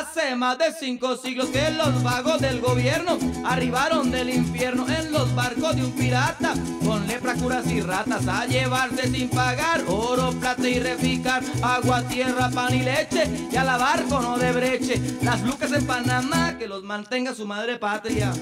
Hace más de cinco siglos que los vagos del gobierno arribaron del infierno en los barcos de un pirata con lepra, curas y ratas a llevarse sin pagar oro, plata y reficar, agua, tierra, pan y leche y a la barco no de breche. Las lucas en Panamá que los mantenga su madre patria,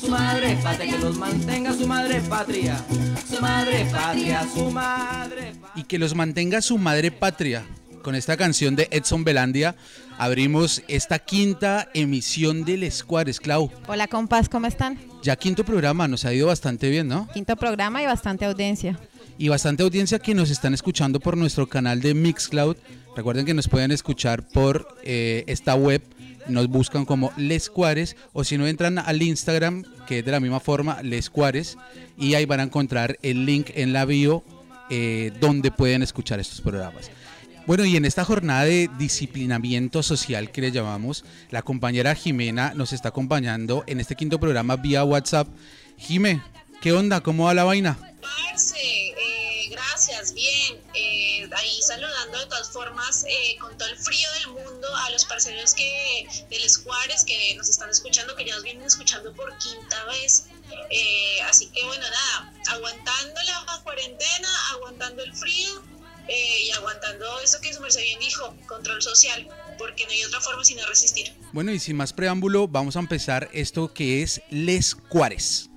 su madre patria que los mantenga su madre patria, su madre patria, su madre patria. Y que los mantenga su madre patria con esta canción de Edson Belandia abrimos esta quinta emisión del Escuares, Clau. Hola compas, ¿cómo están? Ya quinto programa, nos ha ido bastante bien, ¿no? Quinto programa y bastante audiencia. Y bastante audiencia que nos están escuchando por nuestro canal de Mixcloud. Recuerden que nos pueden escuchar por eh, esta web, nos buscan como Les Cuares o si no entran al Instagram, que es de la misma forma, Les Cuares, y ahí van a encontrar el link en la bio eh, donde pueden escuchar estos programas. Bueno, y en esta jornada de disciplinamiento social que le llamamos, la compañera Jimena nos está acompañando en este quinto programa vía WhatsApp. Jime, ¿qué onda? ¿Cómo va la vaina? Parce, eh, gracias, bien. Eh, ahí saludando de todas formas eh, con todo el frío del mundo a los parceros que del Escuares que nos están escuchando, que ya nos vienen escuchando por quinta vez. Eh, así que bueno, nada, aguantando la cuarentena, aguantando el frío eh, y aguantando eso que su merced bien dijo, control social, porque no hay otra forma sino resistir. Bueno, y sin más preámbulo, vamos a empezar esto que es Les Cuares.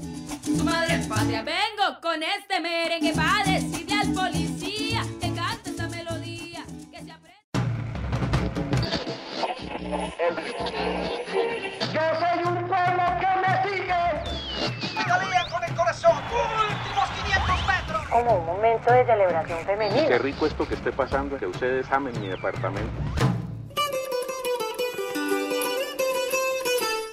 Su madre patria, vengo con este merengue para decirle al policía que cante esa melodía, que se aprenda. Como un momento de celebración femenina. Qué rico esto que esté pasando, que ustedes amen mi departamento.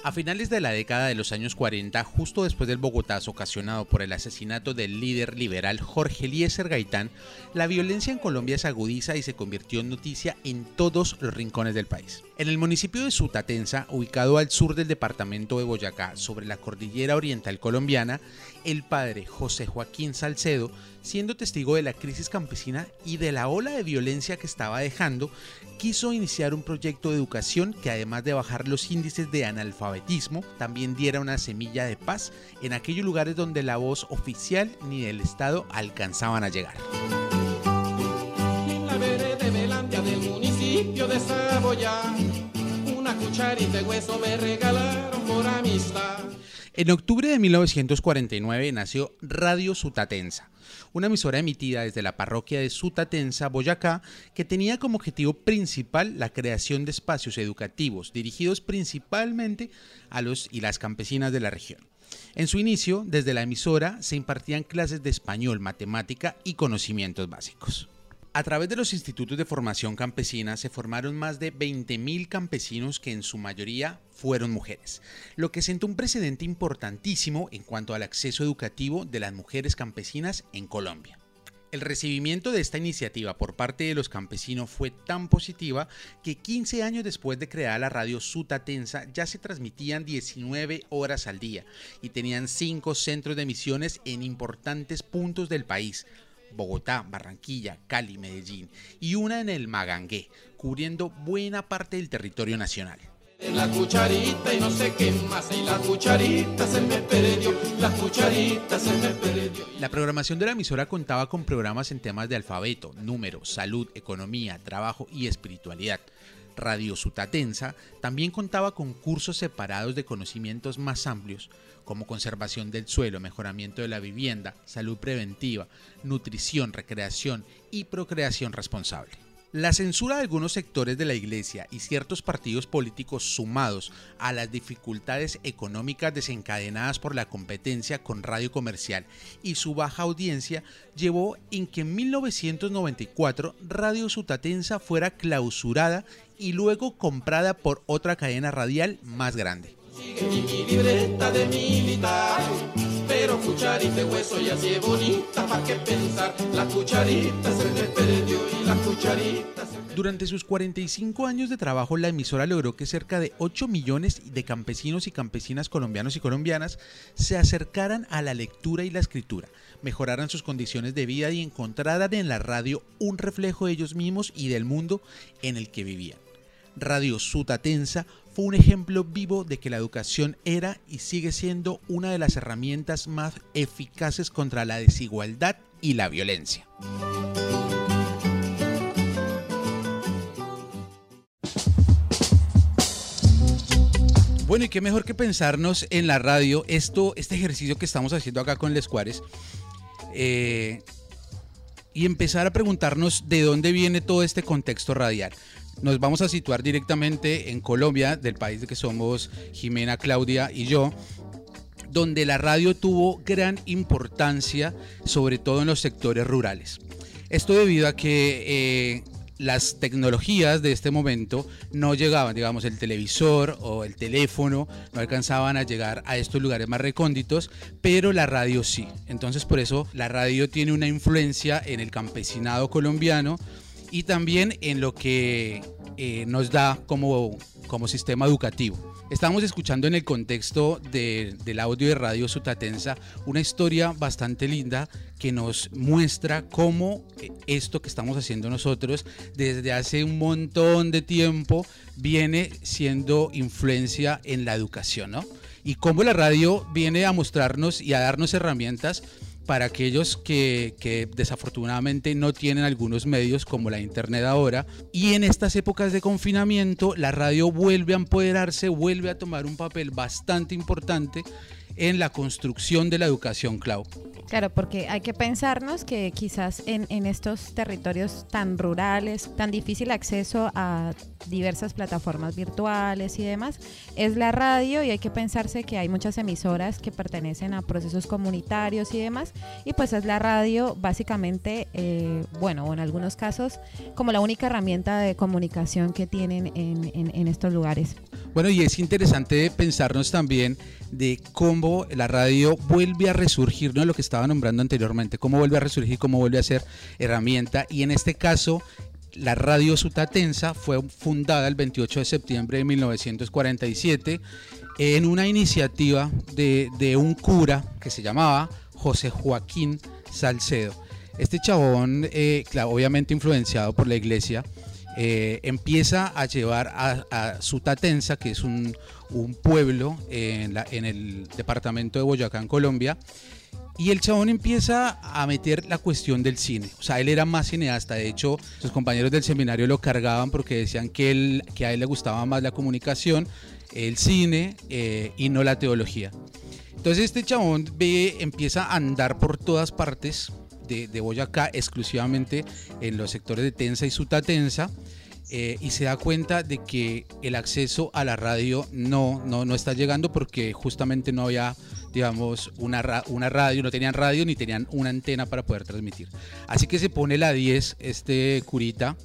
A finales de la década de los años 40, justo después del Bogotazo ocasionado por el asesinato del líder liberal Jorge Eliezer Gaitán, la violencia en Colombia se agudiza y se convirtió en noticia en todos los rincones del país. En el municipio de Sutatensa, ubicado al sur del departamento de Boyacá, sobre la cordillera oriental colombiana, el padre José Joaquín Salcedo, siendo testigo de la crisis campesina y de la ola de violencia que estaba dejando, quiso iniciar un proyecto de educación que además de bajar los índices de analfabetismo, también diera una semilla de paz en aquellos lugares donde la voz oficial ni del Estado alcanzaban a llegar. En octubre de 1949 nació Radio Sutatensa, una emisora emitida desde la parroquia de Sutatensa, Boyacá, que tenía como objetivo principal la creación de espacios educativos dirigidos principalmente a los y las campesinas de la región. En su inicio, desde la emisora, se impartían clases de español, matemática y conocimientos básicos. A través de los institutos de formación campesina se formaron más de 20.000 campesinos que en su mayoría fueron mujeres, lo que sentó un precedente importantísimo en cuanto al acceso educativo de las mujeres campesinas en Colombia. El recibimiento de esta iniciativa por parte de los campesinos fue tan positiva que 15 años después de crear la radio Sutatensa ya se transmitían 19 horas al día y tenían 5 centros de emisiones en importantes puntos del país, Bogotá, Barranquilla, Cali, Medellín y una en el Magangué, cubriendo buena parte del territorio nacional. La cucharita y no sé qué más, y la cucharita se me perdió, la cucharita se me perdió. La programación de la emisora contaba con programas en temas de alfabeto, número, salud, economía, trabajo y espiritualidad. Radio Sutatensa también contaba con cursos separados de conocimientos más amplios, como conservación del suelo, mejoramiento de la vivienda, salud preventiva, nutrición, recreación y procreación responsable. La censura de algunos sectores de la iglesia y ciertos partidos políticos sumados a las dificultades económicas desencadenadas por la competencia con radio comercial y su baja audiencia llevó en que en 1994 Radio Sutatensa fuera clausurada y luego comprada por otra cadena radial más grande. Pero cucharita de hueso y así bonita, ¿pa' qué pensar? La cucharita se perdió Durante sus 45 años de trabajo, la emisora logró que cerca de 8 millones de campesinos y campesinas colombianos y colombianas se acercaran a la lectura y la escritura, mejoraran sus condiciones de vida y encontraran en la radio un reflejo de ellos mismos y del mundo en el que vivían. Radio Sutatensa fue un ejemplo vivo de que la educación era y sigue siendo una de las herramientas más eficaces contra la desigualdad y la violencia. Bueno, y qué mejor que pensarnos en la radio, esto, este ejercicio que estamos haciendo acá con Les Cuares, eh, y empezar a preguntarnos de dónde viene todo este contexto radial. Nos vamos a situar directamente en Colombia, del país de que somos Jimena, Claudia y yo, donde la radio tuvo gran importancia, sobre todo en los sectores rurales. Esto debido a que eh, las tecnologías de este momento no llegaban, digamos, el televisor o el teléfono no alcanzaban a llegar a estos lugares más recónditos, pero la radio sí. Entonces por eso la radio tiene una influencia en el campesinado colombiano y también en lo que eh, nos da como, como sistema educativo. Estamos escuchando en el contexto del audio de Radio Sutatensa una historia bastante linda que nos muestra cómo eh, esto que estamos haciendo nosotros desde hace un montón de tiempo viene siendo influencia en la educación, ¿no? Y cómo la radio viene a mostrarnos y a darnos herramientas para aquellos que, desafortunadamente no tienen algunos medios como la internet ahora. Y en estas épocas de confinamiento, la radio vuelve a empoderarse, vuelve a tomar un papel bastante importante en la construcción de la educación cloud. Claro, porque hay que pensarnos que quizás en, en, estos territorios tan rurales, tan difícil acceso a diversas plataformas virtuales y demás, es la radio y hay que pensarse que hay muchas emisoras que pertenecen a procesos comunitarios y demás, y pues es la radio básicamente, eh, bueno, en algunos casos, como la única herramienta de comunicación que tienen en, en, en estos lugares. Bueno, y es interesante pensarnos también de cómo la radio vuelve a resurgir, no lo que estaba nombrando anteriormente, cómo vuelve a resurgir, cómo vuelve a ser herramienta. Y en este caso, la radio sutatensa fue fundada el 28 de septiembre de 1947 en una iniciativa de, de un cura que se llamaba José Joaquín Salcedo. Este chabón, eh, obviamente influenciado por la iglesia, eh, empieza a llevar a, a Sutatensa, que es un, pueblo en, el departamento de Boyacá, en Colombia, y el chabón empieza a meter la cuestión del cine. O sea, él era más cineasta. De hecho, sus compañeros del seminario lo cargaban porque decían que, que a él le gustaba más la comunicación, el cine eh, y no la teología. Entonces este chabón ve, empieza a andar por todas partes de, Boyacá, exclusivamente en los sectores de Tensa y Sutatensa. Eh, y se da cuenta de que el acceso a la radio no, no, no está llegando porque justamente no había, digamos, una, una radio, no tenían radio ni tenían una antena para poder transmitir. Así que se pone la 10, este curita,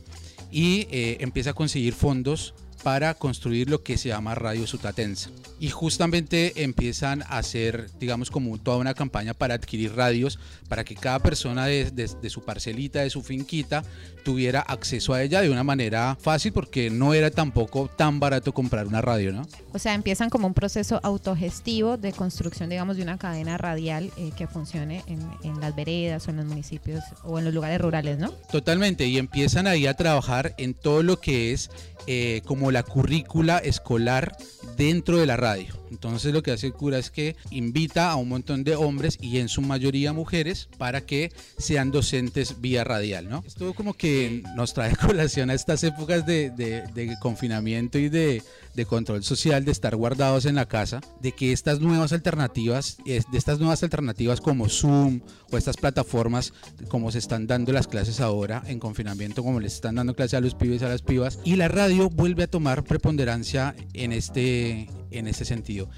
y eh, empieza a conseguir fondos para construir lo que se llama Radio Sutatensa. Y justamente empiezan a hacer, digamos, como toda una campaña para adquirir radios, para que cada persona de, de, de, su parcelita, de su finquita, tuviera acceso a ella de una manera fácil, porque no era tampoco tan barato comprar una radio, ¿no? O sea, empiezan como un proceso autogestivo de construcción, digamos, de una cadena radial eh, que funcione en, en las veredas o en los municipios o en los lugares rurales, ¿no? Totalmente, y empiezan ahí a trabajar en todo lo que es eh, como la currícula escolar dentro de la radio. Entonces lo que hace el cura es que invita a un montón de hombres y en su mayoría mujeres para que sean docentes vía radial, ¿no? Esto como que nos trae colación a estas épocas de, de, de confinamiento y de, de, control social, de estar guardados en la casa, de que estas nuevas alternativas, de estas nuevas alternativas como Zoom o estas plataformas como se están dando las clases ahora en confinamiento, como les están dando clases a los pibes a las pibas, y la radio vuelve a tomar preponderancia en este, en este sentido.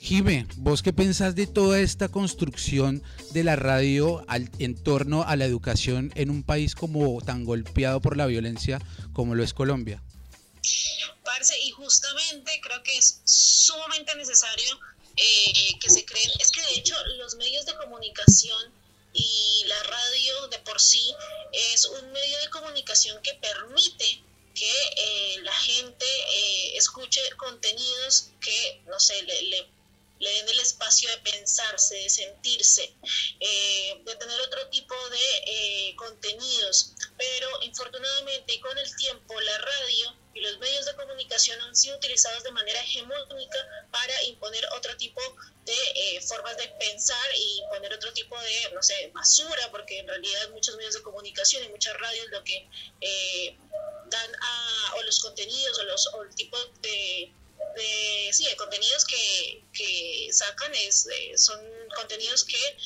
Jime, ¿vos qué pensás de toda esta construcción de la radio al, en torno a la educación en un país como tan golpeado por la violencia como lo es Colombia? Parce, y justamente creo que es sumamente necesario eh, que se creen, es que de hecho los medios de comunicación y la radio de por sí es un medio de comunicación que permite que eh, la gente eh, escuche contenidos que, no sé, le, le, den el espacio de pensarse, de sentirse, eh, de tener otro tipo de eh, contenidos. Pero infortunadamente con el tiempo la radio y los medios de comunicación han sido utilizados de manera hegemónica para imponer otro tipo de formas de pensar y imponer otro tipo de, no sé, basura, porque en realidad muchos medios de comunicación y muchas radios lo que a, o los contenidos o, los, o el tipo de de, sí, de contenidos que, que sacan es, eh, son contenidos que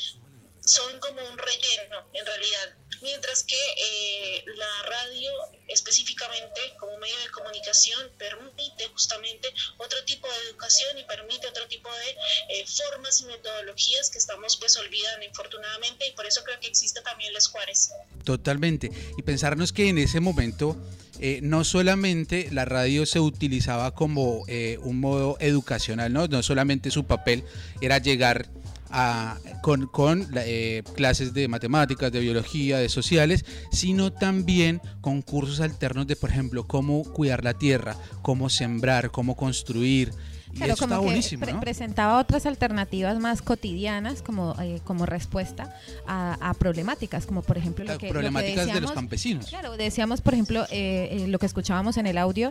son como un relleno en realidad, mientras que eh, la radio específicamente como medio de comunicación permite justamente otro tipo de educación y permite otro tipo de eh, formas y metodologías que estamos pues olvidando infortunadamente y por eso creo que existe también Les Juárez. Totalmente. Y pensarnos que en ese momento eh, no solamente la radio se utilizaba como eh, un modo educacional, ¿no? no solamente su papel era llegar a, con, eh, clases de matemáticas, de biología, de sociales, sino también con cursos alternos de, por ejemplo, cómo cuidar la tierra, cómo sembrar, cómo construir, Claro, como que presentaba otras alternativas más cotidianas como, eh, como respuesta a, problemáticas, como por ejemplo lo que, problemáticas de los campesinos. Claro, decíamos por ejemplo eh, eh, lo que escuchábamos en el audio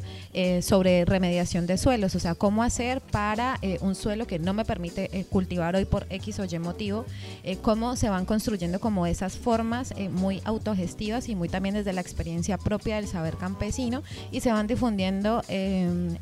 sobre remediación de suelos, o sea, cómo hacer para un suelo que no me permite cultivar hoy por X o Y motivo, cómo se van construyendo como esas formas muy autogestivas y muy también desde la experiencia propia del saber campesino y se van difundiendo en,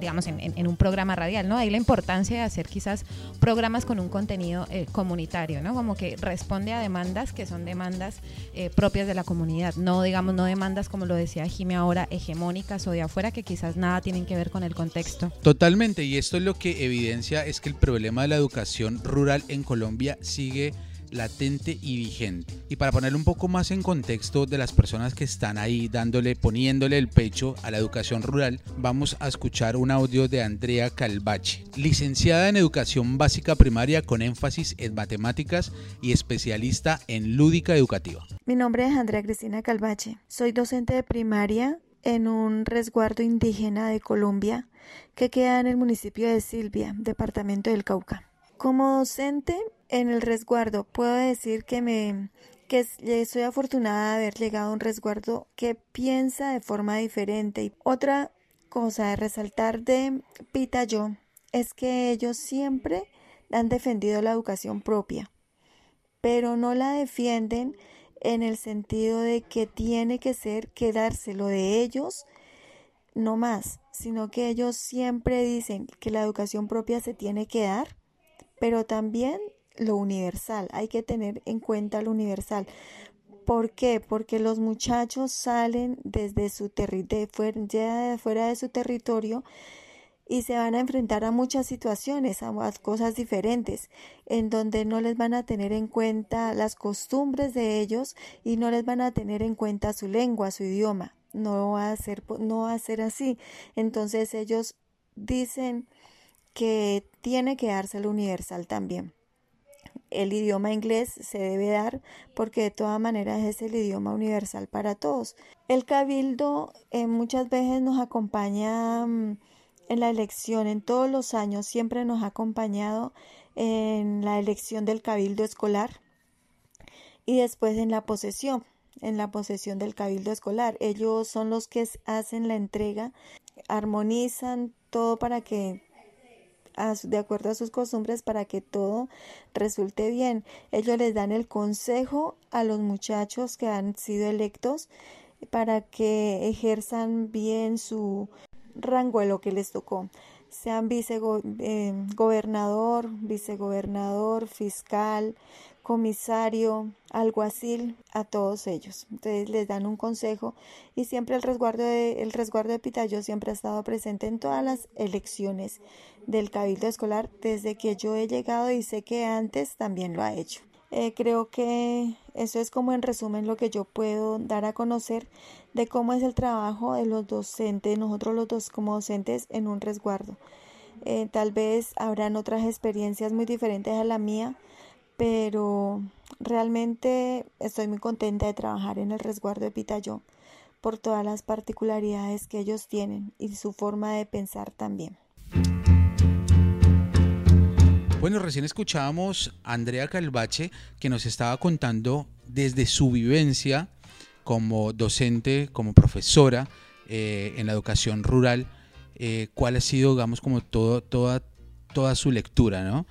digamos, en, en un programa radial, ¿no? Ahí la importancia de hacer quizás programas con un contenido eh, comunitario, ¿no? Como que responde a demandas que son demandas eh, propias de la comunidad, no digamos, no demandas como lo decía Jimmy ahora, hegemónicas o de afuera que quizás nada tienen que ver con el contexto. Totalmente, y esto es lo que evidencia es que el problema de la educación rural en Colombia sigue latente y vigente. Y para ponerlo un poco más en contexto de las personas que están ahí dándole, poniéndole el pecho a la educación rural, vamos a escuchar un audio de Andrea Calvache, licenciada en educación básica primaria con énfasis en matemáticas y especialista en lúdica educativa. Mi nombre es Andrea Cristina Calvache, soy docente de primaria en un resguardo indígena de Colombia que queda en el municipio de Silvia, departamento del Cauca. Como docente en el resguardo puedo decir que me que soy afortunada de haber llegado a un resguardo que piensa de forma diferente. Y otra cosa de resaltar de Pitayo es que ellos siempre han defendido la educación propia, pero no la defienden en el sentido de que tiene que ser quedárselo de ellos, no más, sino que ellos siempre dicen que la educación propia se tiene que dar, pero también lo universal, hay que tener en cuenta lo universal. ¿Por qué? Porque los muchachos salen desde su territorio, de fuera de su territorio y se van a enfrentar a muchas situaciones, a cosas diferentes, en donde no les van a tener en cuenta las costumbres de ellos y no les van a tener en cuenta su lengua, su idioma. No va a ser, no va a ser así. Entonces ellos dicen que tiene que darse lo universal también el idioma inglés se debe dar porque de todas maneras es el idioma universal para todos. El cabildo eh, muchas veces nos acompaña mm, en la elección, en todos los años siempre nos ha acompañado en la elección del cabildo escolar y después en la posesión, en la posesión del cabildo escolar. Ellos son los que hacen la entrega, armonizan todo para que de acuerdo a sus costumbres para que todo resulte bien. Ellos les dan el consejo a los muchachos que han sido electos para que ejerzan bien su rango de lo que les tocó sean vicegobernador, eh, vicegobernador, fiscal, comisario, alguacil, a todos ellos. Entonces les dan un consejo y siempre el resguardo de, el resguardo de Pitayo siempre ha estado presente en todas las elecciones del cabildo escolar desde que yo he llegado y sé que antes también lo ha hecho. Eh, creo que eso es como en resumen lo que yo puedo dar a conocer de cómo es el trabajo de los docentes, nosotros los dos como docentes en un resguardo. Eh, tal vez habrán otras experiencias muy diferentes a la mía, pero realmente estoy muy contenta de trabajar en el resguardo de Pitayó por todas las particularidades que ellos tienen y su forma de pensar también. Bueno, recién escuchábamos a Andrea Calvache que nos estaba contando desde su vivencia como docente, como profesora eh, en la educación rural, eh, ¿cuál ha sido, digamos, como todo, toda, toda su lectura, ¿no?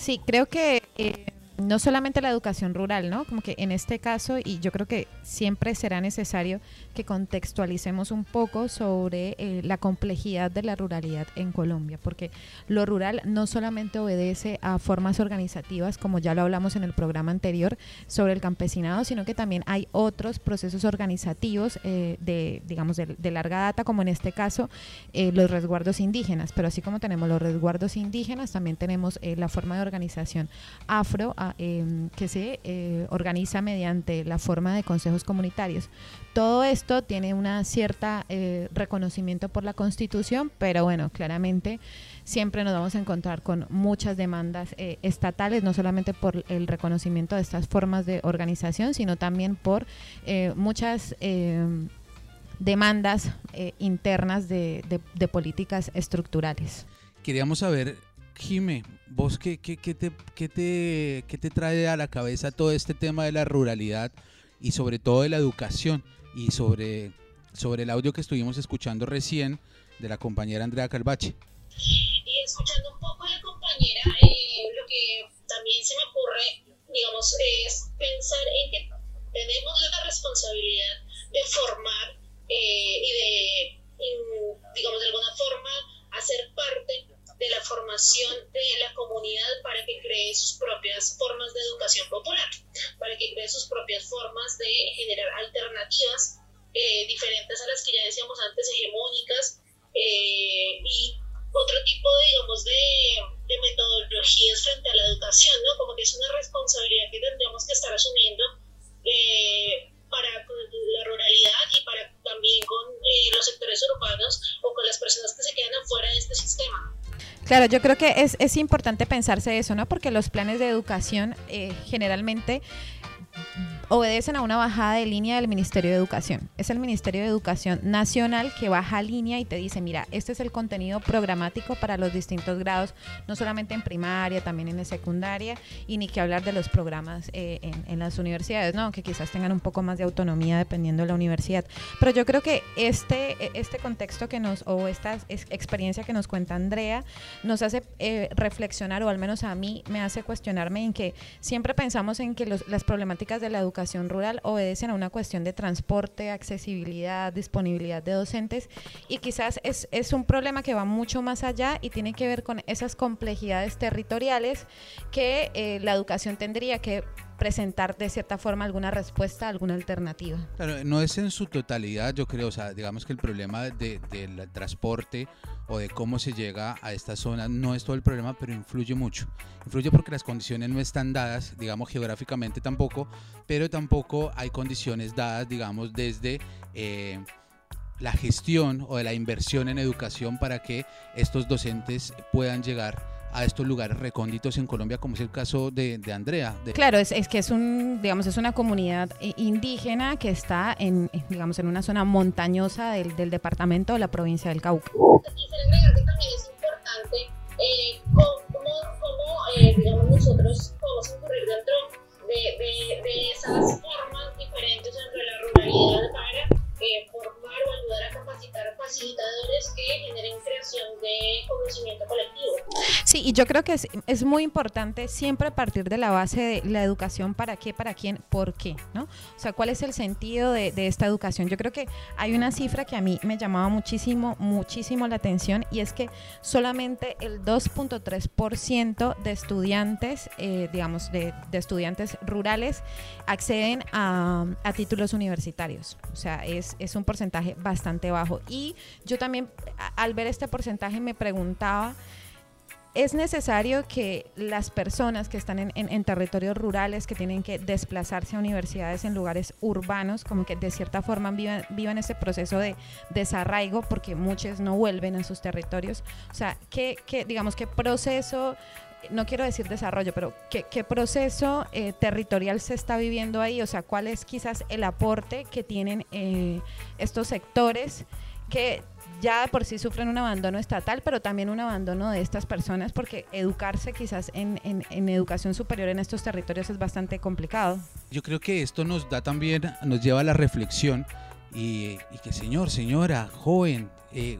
Sí, creo que eh, no solamente la educación rural, ¿no? Como que en este caso, y yo creo que siempre será necesario que contextualicemos un poco sobre eh, la complejidad de la ruralidad en Colombia, porque lo rural no solamente obedece a formas organizativas, como ya lo hablamos en el programa anterior sobre el campesinado, sino que también hay otros procesos organizativos eh, de, digamos, de, larga data, como en este caso eh, los resguardos indígenas, pero así como tenemos los resguardos indígenas, también tenemos eh, la forma de organización afro em, que se eh, organiza mediante la forma de consejos comunitarios. Todo esto tiene una cierta eh, reconocimiento por la Constitución, pero bueno, claramente siempre nos vamos a encontrar con muchas demandas eh, estatales, no solamente por el reconocimiento de estas formas de organización, sino también por eh, muchas demandas internas de- de políticas estructurales. Queríamos saber, Jime, vos qué, qué, qué te, qué, te, qué te trae a la cabeza todo este tema de la ruralidad y sobre todo de la educación y sobre, sobre el audio que estuvimos escuchando recién de la compañera Andrea Calvache. Y escuchando un poco a la compañera, eh, lo que también se me ocurre, digamos, es pensar en que tenemos la responsabilidad de formar eh, y de, digamos, de alguna forma hacer parte de la formación de la comunidad para que cree sus propias formas de educación popular, para que cree sus propias formas de generar alternativas eh, diferentes a las que ya decíamos antes, hegemónicas, eh, y otro tipo, digamos, de, de metodologías frente a la educación, ¿no? Como que es una responsabilidad que tendríamos que estar asumiendo eh, para la ruralidad y para también con eh, los sectores urbanos o con las personas que se quedan afuera de este sistema. Claro, yo creo que es, es importante pensarse eso, ¿no? Porque los planes de educación eh, generalmente obedecen a una bajada de línea del Ministerio de Educación. Es el Ministerio de Educación Nacional que baja línea y te dice, mira, este es el contenido programático para los distintos grados, no solamente en primaria, también en secundaria, y ni que hablar de los programas eh, en, las universidades, ¿no? Que quizás tengan un poco más de autonomía dependiendo de la universidad. Pero yo creo que este, este contexto que nos, o esta ex- experiencia que nos cuenta Andrea, nos hace eh, reflexionar, o al menos a mí me hace cuestionarme en que siempre pensamos en que las problemáticas de la educación rural obedecen a una cuestión de transporte, accesibilidad, disponibilidad de docentes, y quizás es, es un problema que va mucho más allá y tiene que ver con esas complejidades territoriales que eh, la educación tendría que presentar de cierta forma alguna respuesta, alguna alternativa. Claro, no es en su totalidad, yo creo, o sea, digamos que el problema de- del transporte o de cómo se llega a esta zona no es todo el problema, pero influye mucho. Influye porque las condiciones no están dadas, digamos, geográficamente tampoco, pero tampoco hay condiciones dadas, digamos, desde eh, la gestión o de la inversión en educación para que estos docentes puedan llegar a estos lugares recónditos en Colombia, como es el caso de, de Andrea. de- Claro, es, es que es un, digamos, es una comunidad eh, indígena que está en, digamos, en una zona montañosa del, del departamento de la provincia del Cauca. Quisiera agregar que también es importante eh, cómo, cómo, eh, digamos, nosotros podemos incurrir dentro de, de, de esas formas diferentes dentro de la ruralidad para eh, o ayudar a capacitar facilitadores que generen creación de conocimiento colectivo. Sí, y yo creo que es, es muy importante siempre partir de la base de la educación, para qué, para quién, por qué, ¿no? O sea, ¿cuál es el sentido de, de esta educación? Yo creo que hay una cifra que a mí me llamaba muchísimo, muchísimo la atención y es que solamente el 2.3% de estudiantes, eh, digamos, de, de estudiantes rurales acceden a, a títulos universitarios. O sea, es, es un porcentaje bastante bajo. Y yo también, al ver este porcentaje, me preguntaba es necesario que las personas que están en, en- en territorios rurales, que tienen que desplazarse a universidades en lugares urbanos, como que de cierta forma vivan, vivan ese proceso de desarraigo, porque muchos no vuelven a sus territorios. O sea, ¿qué, qué, digamos, qué proceso, no quiero decir desarrollo, pero qué, proceso eh, territorial se está viviendo ahí? O sea, ¿cuál es quizás el aporte que tienen eh, estos sectores que ya por sí sufren un abandono estatal, pero también un abandono de estas personas, porque educarse quizás en, en- en educación superior en estos territorios es bastante complicado. Yo creo que esto nos da también, nos lleva a la reflexión y, que señor, señora, joven, eh,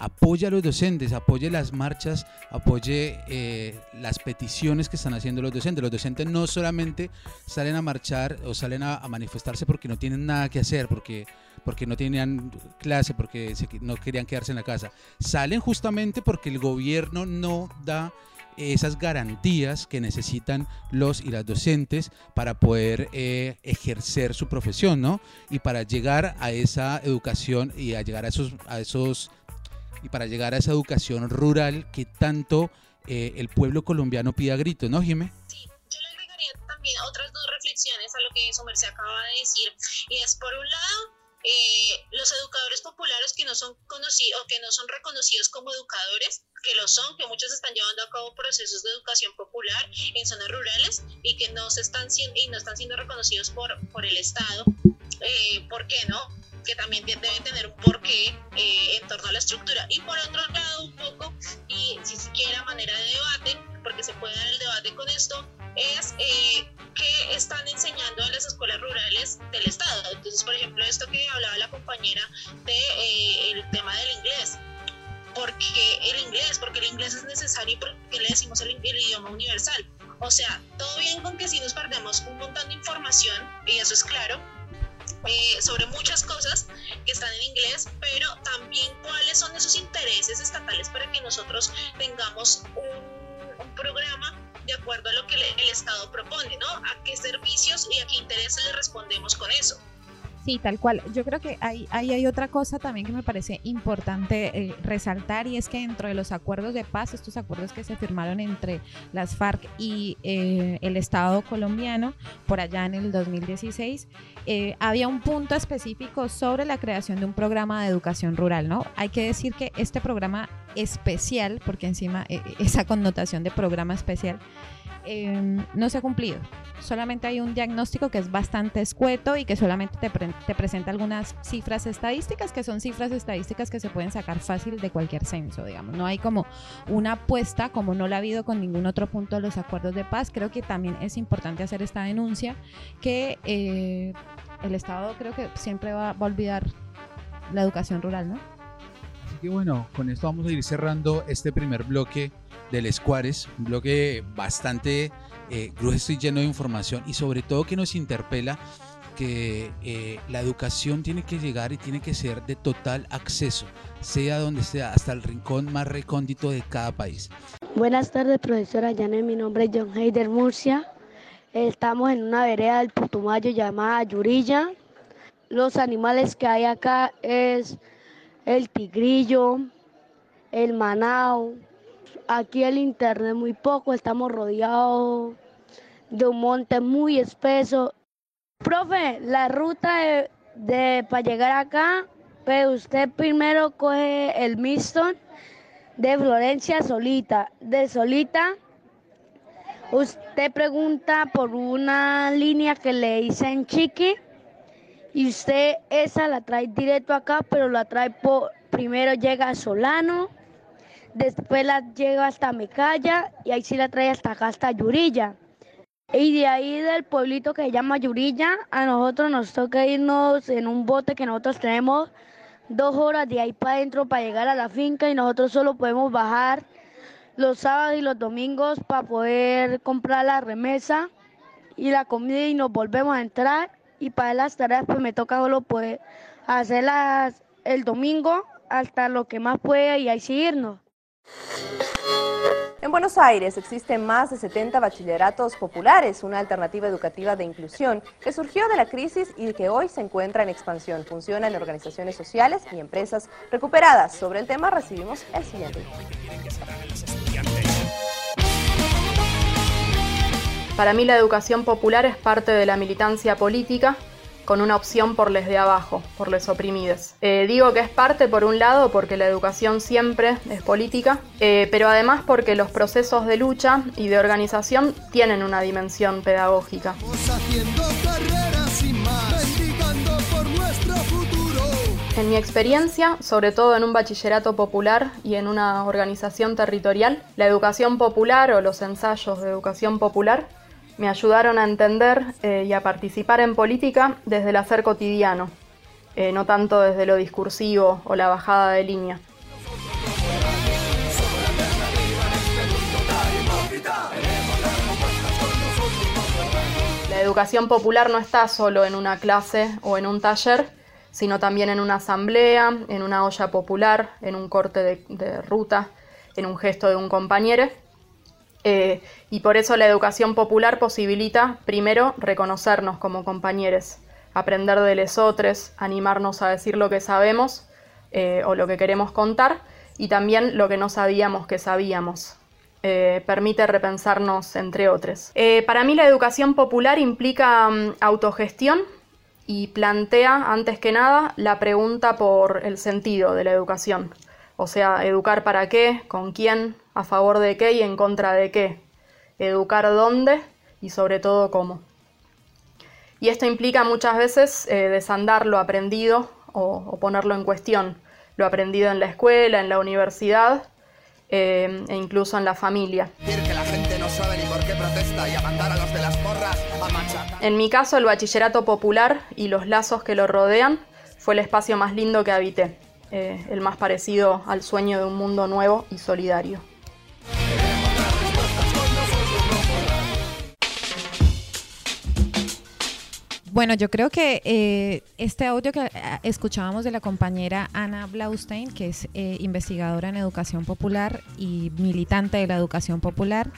apoye a los docentes, apoye las marchas, apoye eh, las peticiones que están haciendo los docentes. Los docentes no solamente salen a marchar o salen a, manifestarse porque no tienen nada que hacer, porque, porque no tenían clase, porque no querían quedarse en la casa. Salen justamente porque el gobierno no da esas garantías que necesitan los y las docentes para poder eh, ejercer su profesión, ¿no? Y para llegar a esa educación y a llegar a esos, a esos y para llegar a esa educación rural que tanto eh, el pueblo colombiano pide a gritos, ¿no, Jimé? Sí, yo le agregaría también otras dos reflexiones a lo que Somerse acaba de decir, y es por un lado, eh, los educadores populares que no son conocidos o que no son reconocidos como educadores, que lo son, que muchos están llevando a cabo procesos de educación popular en zonas rurales y que no se están siendo y no están siendo reconocidos por, por el Estado. Eh, ¿Por qué no? Que también debe tener un porqué eh, en torno a la estructura. Y por otro lado, un poco, y si siquiera manera de debate, porque se puede dar el debate con esto, es eh, que están enseñando en las escuelas rurales del Estado. Entonces, por ejemplo, esto que hablaba la compañera de eh, el tema del inglés. porque el inglés? Porque el inglés es necesario y porque le decimos el, el idioma universal. O sea, todo bien con que si nos perdemos un montón de información, y eso es claro, eh, sobre muchas cosas que están en inglés, pero también cuáles son esos intereses estatales para que nosotros tengamos un, un programa de acuerdo a lo que el Estado propone, ¿no? A qué servicios y a qué intereses le respondemos con eso. Sí, tal cual. Yo creo que ahí, hay otra cosa también que me parece importante eh, resaltar y es que dentro de los acuerdos de paz, estos acuerdos que se firmaron entre las FARC y eh, el Estado colombiano por allá en el 2016, eh, había un punto específico sobre la creación de un programa de educación rural, ¿no? Hay que decir que este programa especial, porque encima esa connotación de programa especial, Em, no se ha cumplido. Solamente hay un diagnóstico que es bastante escueto y que solamente te, presenta algunas cifras estadísticas, que son cifras estadísticas que se pueden sacar fácil de cualquier censo, digamos. No hay como una apuesta, como no la ha habido con ningún otro punto de los acuerdos de paz. Creo que también es importante hacer esta denuncia, que eh, el Estado creo que siempre va, va a olvidar la educación rural, ¿no? Así que bueno, con esto vamos a ir cerrando este primer bloque del Escuares, un bloque bastante eh, grueso y lleno de información y sobre todo que nos interpela que eh, la educación tiene que llegar y tiene que ser de total acceso, sea donde sea, hasta el rincón más recóndito de cada país. Buenas tardes, profesora Janet. Mi nombre es John Heider Murcia. Estamos en una vereda del Putumayo llamada Yurilla. Los animales que hay acá es el tigrillo, el manao, Aquí el internet muy poco, estamos rodeados de un monte muy espeso. Profe, la ruta de, para llegar acá, pues usted primero coge el Miston de Florencia Solita. De Solita, usted pregunta por una línea que le dicen Chiqui y usted esa la trae directo acá, pero la trae por, primero llega a Solano después la lleva hasta Mecaya y ahí sí la trae hasta acá, hasta Yurilla. Y de ahí del pueblito que se llama Yurilla, a nosotros nos toca irnos en un bote que nosotros tenemos dos horas de ahí para adentro para llegar a la finca y nosotros solo podemos bajar los sábados y los domingos para poder comprar la remesa y la comida y nos volvemos a entrar y para las tareas pues me toca solo poder hacerlas el domingo hasta lo que más pueda y ahí seguirnos. En Buenos Aires existen más de 70 bachilleratos populares, una alternativa educativa de inclusión que surgió de la crisis y que hoy se encuentra en expansión. Funciona en organizaciones sociales y empresas recuperadas. Sobre el tema recibimos el siguiente. Para mí la educación popular es parte de la militancia política con una opción por les de abajo, por les oprimides. Eh, digo que es parte, por un lado, porque la educación siempre es política, eh, pero además porque los procesos de lucha y de organización tienen una dimensión pedagógica. En mi experiencia, sobre todo en un bachillerato popular y en una organización territorial, la educación popular o los ensayos de educación popular me ayudaron a entender eh, y a participar en política desde el hacer cotidiano. eh, no tanto desde lo discursivo o la bajada de línea. La educación popular no está solo en una clase o en un taller, sino también en una asamblea, en una olla popular, en un corte de, ruta, en un gesto de un compañero. Eh, y por eso la educación popular posibilita, primero, reconocernos como compañeros, aprender de lesotres, animarnos a decir lo que sabemos eh, o lo que queremos contar, y también lo que no sabíamos que sabíamos. Eh, permite repensarnos entre otros. para mí la educación popular implica mm, autogestión y plantea, antes que nada, la pregunta por el sentido de la educación. O sea, educar para qué, con quién, a favor de qué y en contra de qué. Educar dónde y sobre todo cómo. Y esto implica muchas veces eh, desandar lo aprendido o, ponerlo en cuestión. Lo aprendido en la escuela, en la universidad eh, e incluso en la familia. En mi caso, el bachillerato popular y los lazos que lo rodean fue el espacio más lindo que habité, eh, el más parecido al sueño de un mundo nuevo y solidario. Bueno, yo creo que eh, este audio que eh, escuchábamos de la compañera Ana Blaustein, que es investigadora en educación popular y militante de la educación popular,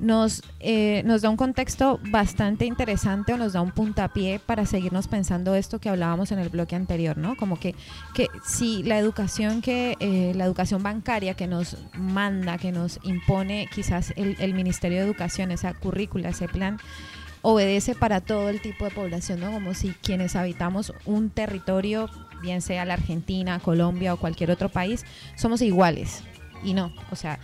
nos, eh, nos da un contexto bastante interesante o nos da un puntapié para seguirnos pensando esto que hablábamos en el bloque anterior, ¿no? Como que, que si la educación que, eh, la educación bancaria que nos manda, que nos impone quizás el, el Ministerio de Educación, esa currícula, ese plan, obedece para todo el tipo de población, ¿no? Como si quienes habitamos un territorio, bien sea la Argentina, Colombia o cualquier otro país, somos iguales. Y no, o sea,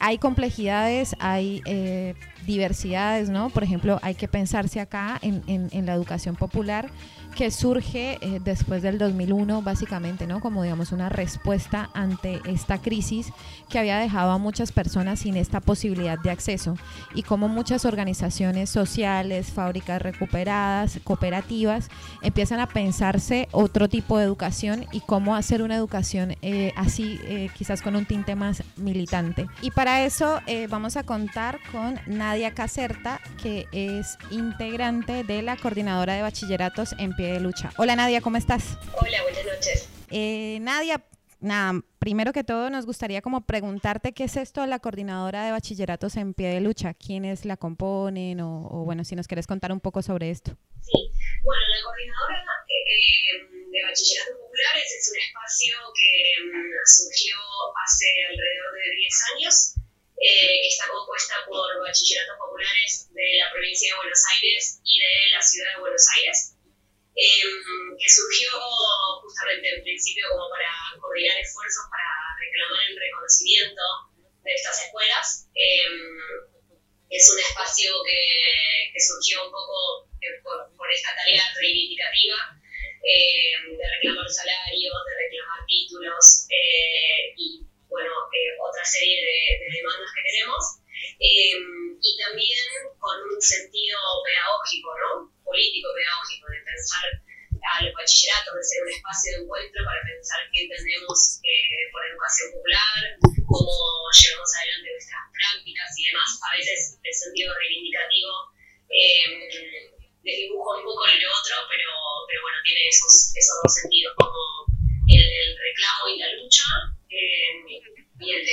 hay complejidades, hay eh, diversidades, ¿no? Por ejemplo, hay que pensarse acá en, la educación popular que surge eh, después del 2001, básicamente, ¿no? Como digamos una respuesta ante esta crisis que había dejado a muchas personas sin esta posibilidad de acceso y como muchas organizaciones sociales, fábricas recuperadas, cooperativas, empiezan a pensarse otro tipo de educación y cómo hacer una educación eh, así, eh, quizás con un tinte más militante. Y para eso vamos a contar con Nadia Caserta, que es integrante de la coordinadora de bachilleratos en pie de lucha. Hola Nadia, ¿cómo estás? Hola, buenas noches. Eh, Nadia, nada, primero que todo nos gustaría como preguntarte qué es esto de la coordinadora de bachilleratos en pie de lucha, quiénes la componen o, bueno, si nos quieres contar un poco sobre esto. Sí, bueno, la coordinadora eh, de bachilleratos populares es un espacio que mm, surgió hace alrededor de 10 años. Eh, que está compuesta por bachilleratos populares de la provincia de Buenos Aires y de la ciudad de Buenos Aires. Em, que surgió justamente en principio como para coordinar esfuerzos para reclamar el reconocimiento de estas escuelas. Em, es un espacio que, que, surgió un poco eh, por, esta tarea reivindicativa em, de reclamar salarios, de reclamar títulos eh, y bueno, eh, otra serie de, de, demandas que tenemos. y también con un sentido pedagógico, ¿no? político pedagógico, de pensar a los bachilleratos, de ser un espacio de encuentro para pensar qué entendemos eh, por educación popular, cómo llevamos adelante nuestras prácticas y demás. A veces el sentido reivindicativo eh, desdibuja un poco el otro, pero, pero bueno, tiene esos, esos dos sentidos, como el, reclamo y la lucha. Eh, y el de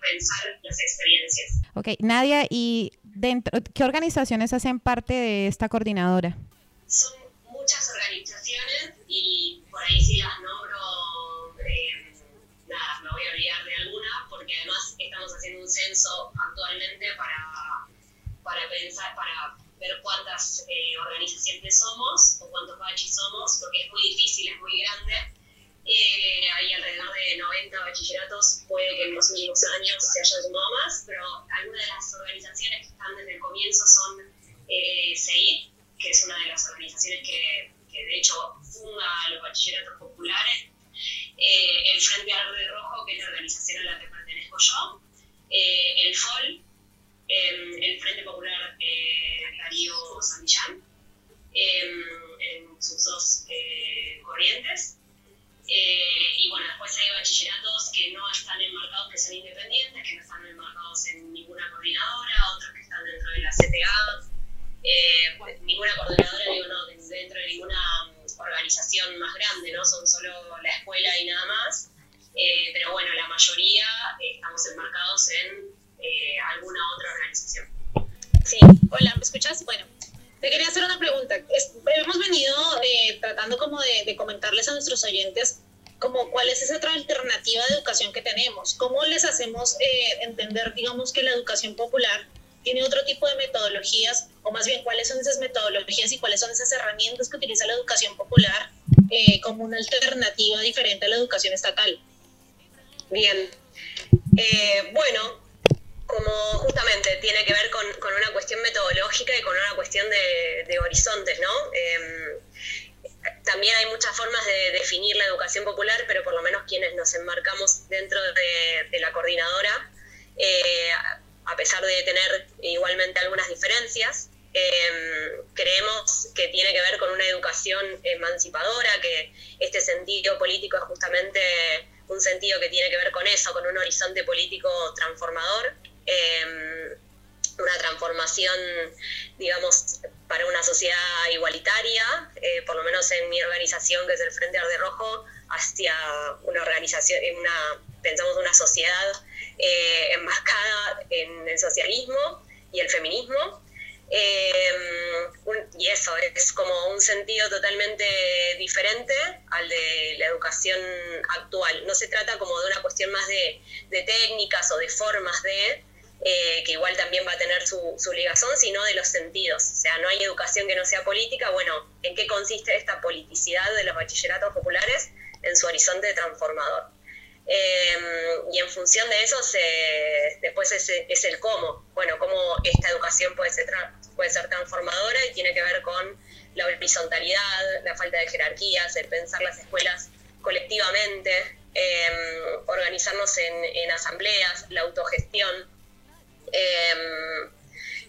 pensar las experiencias. Ok, Nadia, ¿y dentro, qué organizaciones hacen parte de esta coordinadora? Son muchas organizaciones y por ahí si las nombro, eh, nada, me voy a olvidar de algunas porque además estamos haciendo un censo actualmente para, para pensar, para ver cuántas eh, organizaciones somos o cuántos bachis somos, porque es muy difícil, es muy grande eh, hay alrededor de 90 bachilleratos, puede que en los últimos años se hayan sumado más, pero algunas de las organizaciones que están desde el comienzo son eh, CEID, que es una de las organizaciones que, de hecho funda los bachilleratos populares, eh, el Frente Verde Rojo, que es la organización a la que pertenezco yo, eh, el FOL, em, el Frente Popular Darío Santillán, em, en sus cursos corrientes. Y bueno, después hay bachilleratos que no están enmarcados, que son independientes, que no están enmarcados en ninguna coordinadora, otros que están dentro de la CTA, ninguna coordinadora, digo, no, dentro de ninguna organización más grande, ¿no? Son solo la escuela y nada más. Eh, pero bueno, la mayoría eh, estamos enmarcados en eh, alguna otra organización. Sí, hola, ¿me escuchas? Bueno, te quería hacer una pregunta. hemos venido tratando como de, de, comentarles a nuestros oyentes como cuál es esa otra alternativa de educación que tenemos. ¿Cómo les hacemos entender, digamos, que la educación popular tiene otro tipo de metodologías, o más bien cuáles son esas metodologías y cuáles son esas herramientas que utiliza la educación popular eh, como una alternativa diferente a la educación estatal. Bien, eh, bueno, como justamente tiene que ver con, una cuestión metodológica y con una cuestión de, horizontes, ¿no? Em, también hay muchas formas de definir la educación popular, pero por lo menos quienes nos enmarcamos dentro de, de la coordinadora, eh, a pesar de tener igualmente algunas diferencias. Em, creemos que tiene que ver con una educación emancipadora, que este sentido político es justamente un sentido que tiene que ver con eso, con un horizonte político transformador, em, una transformación, digamos, para una sociedad igualitaria, eh, por lo menos en mi organización, que es el Frente Arde Rojo, hacia una organización, una, pensamos una sociedad eh, en el socialismo y el feminismo. Eh, y eso es como un sentido totalmente diferente al de la educación actual. No se trata como de una cuestión más de, técnicas o de formas de, eh, que igual también va a tener su, su, ligazón, sino de los sentidos. O sea, no hay educación que no sea política. Bueno, ¿en qué consiste esta politicidad de los bachilleratos populares? En su horizonte transformador. Em, y en función de eso, se, después es, es, el cómo. Bueno, cómo esta educación puede ser, puede ser transformadora y tiene que ver con la horizontalidad, la falta de jerarquías, el pensar las escuelas colectivamente, em, organizarnos en, en, asambleas, la autogestión. Em,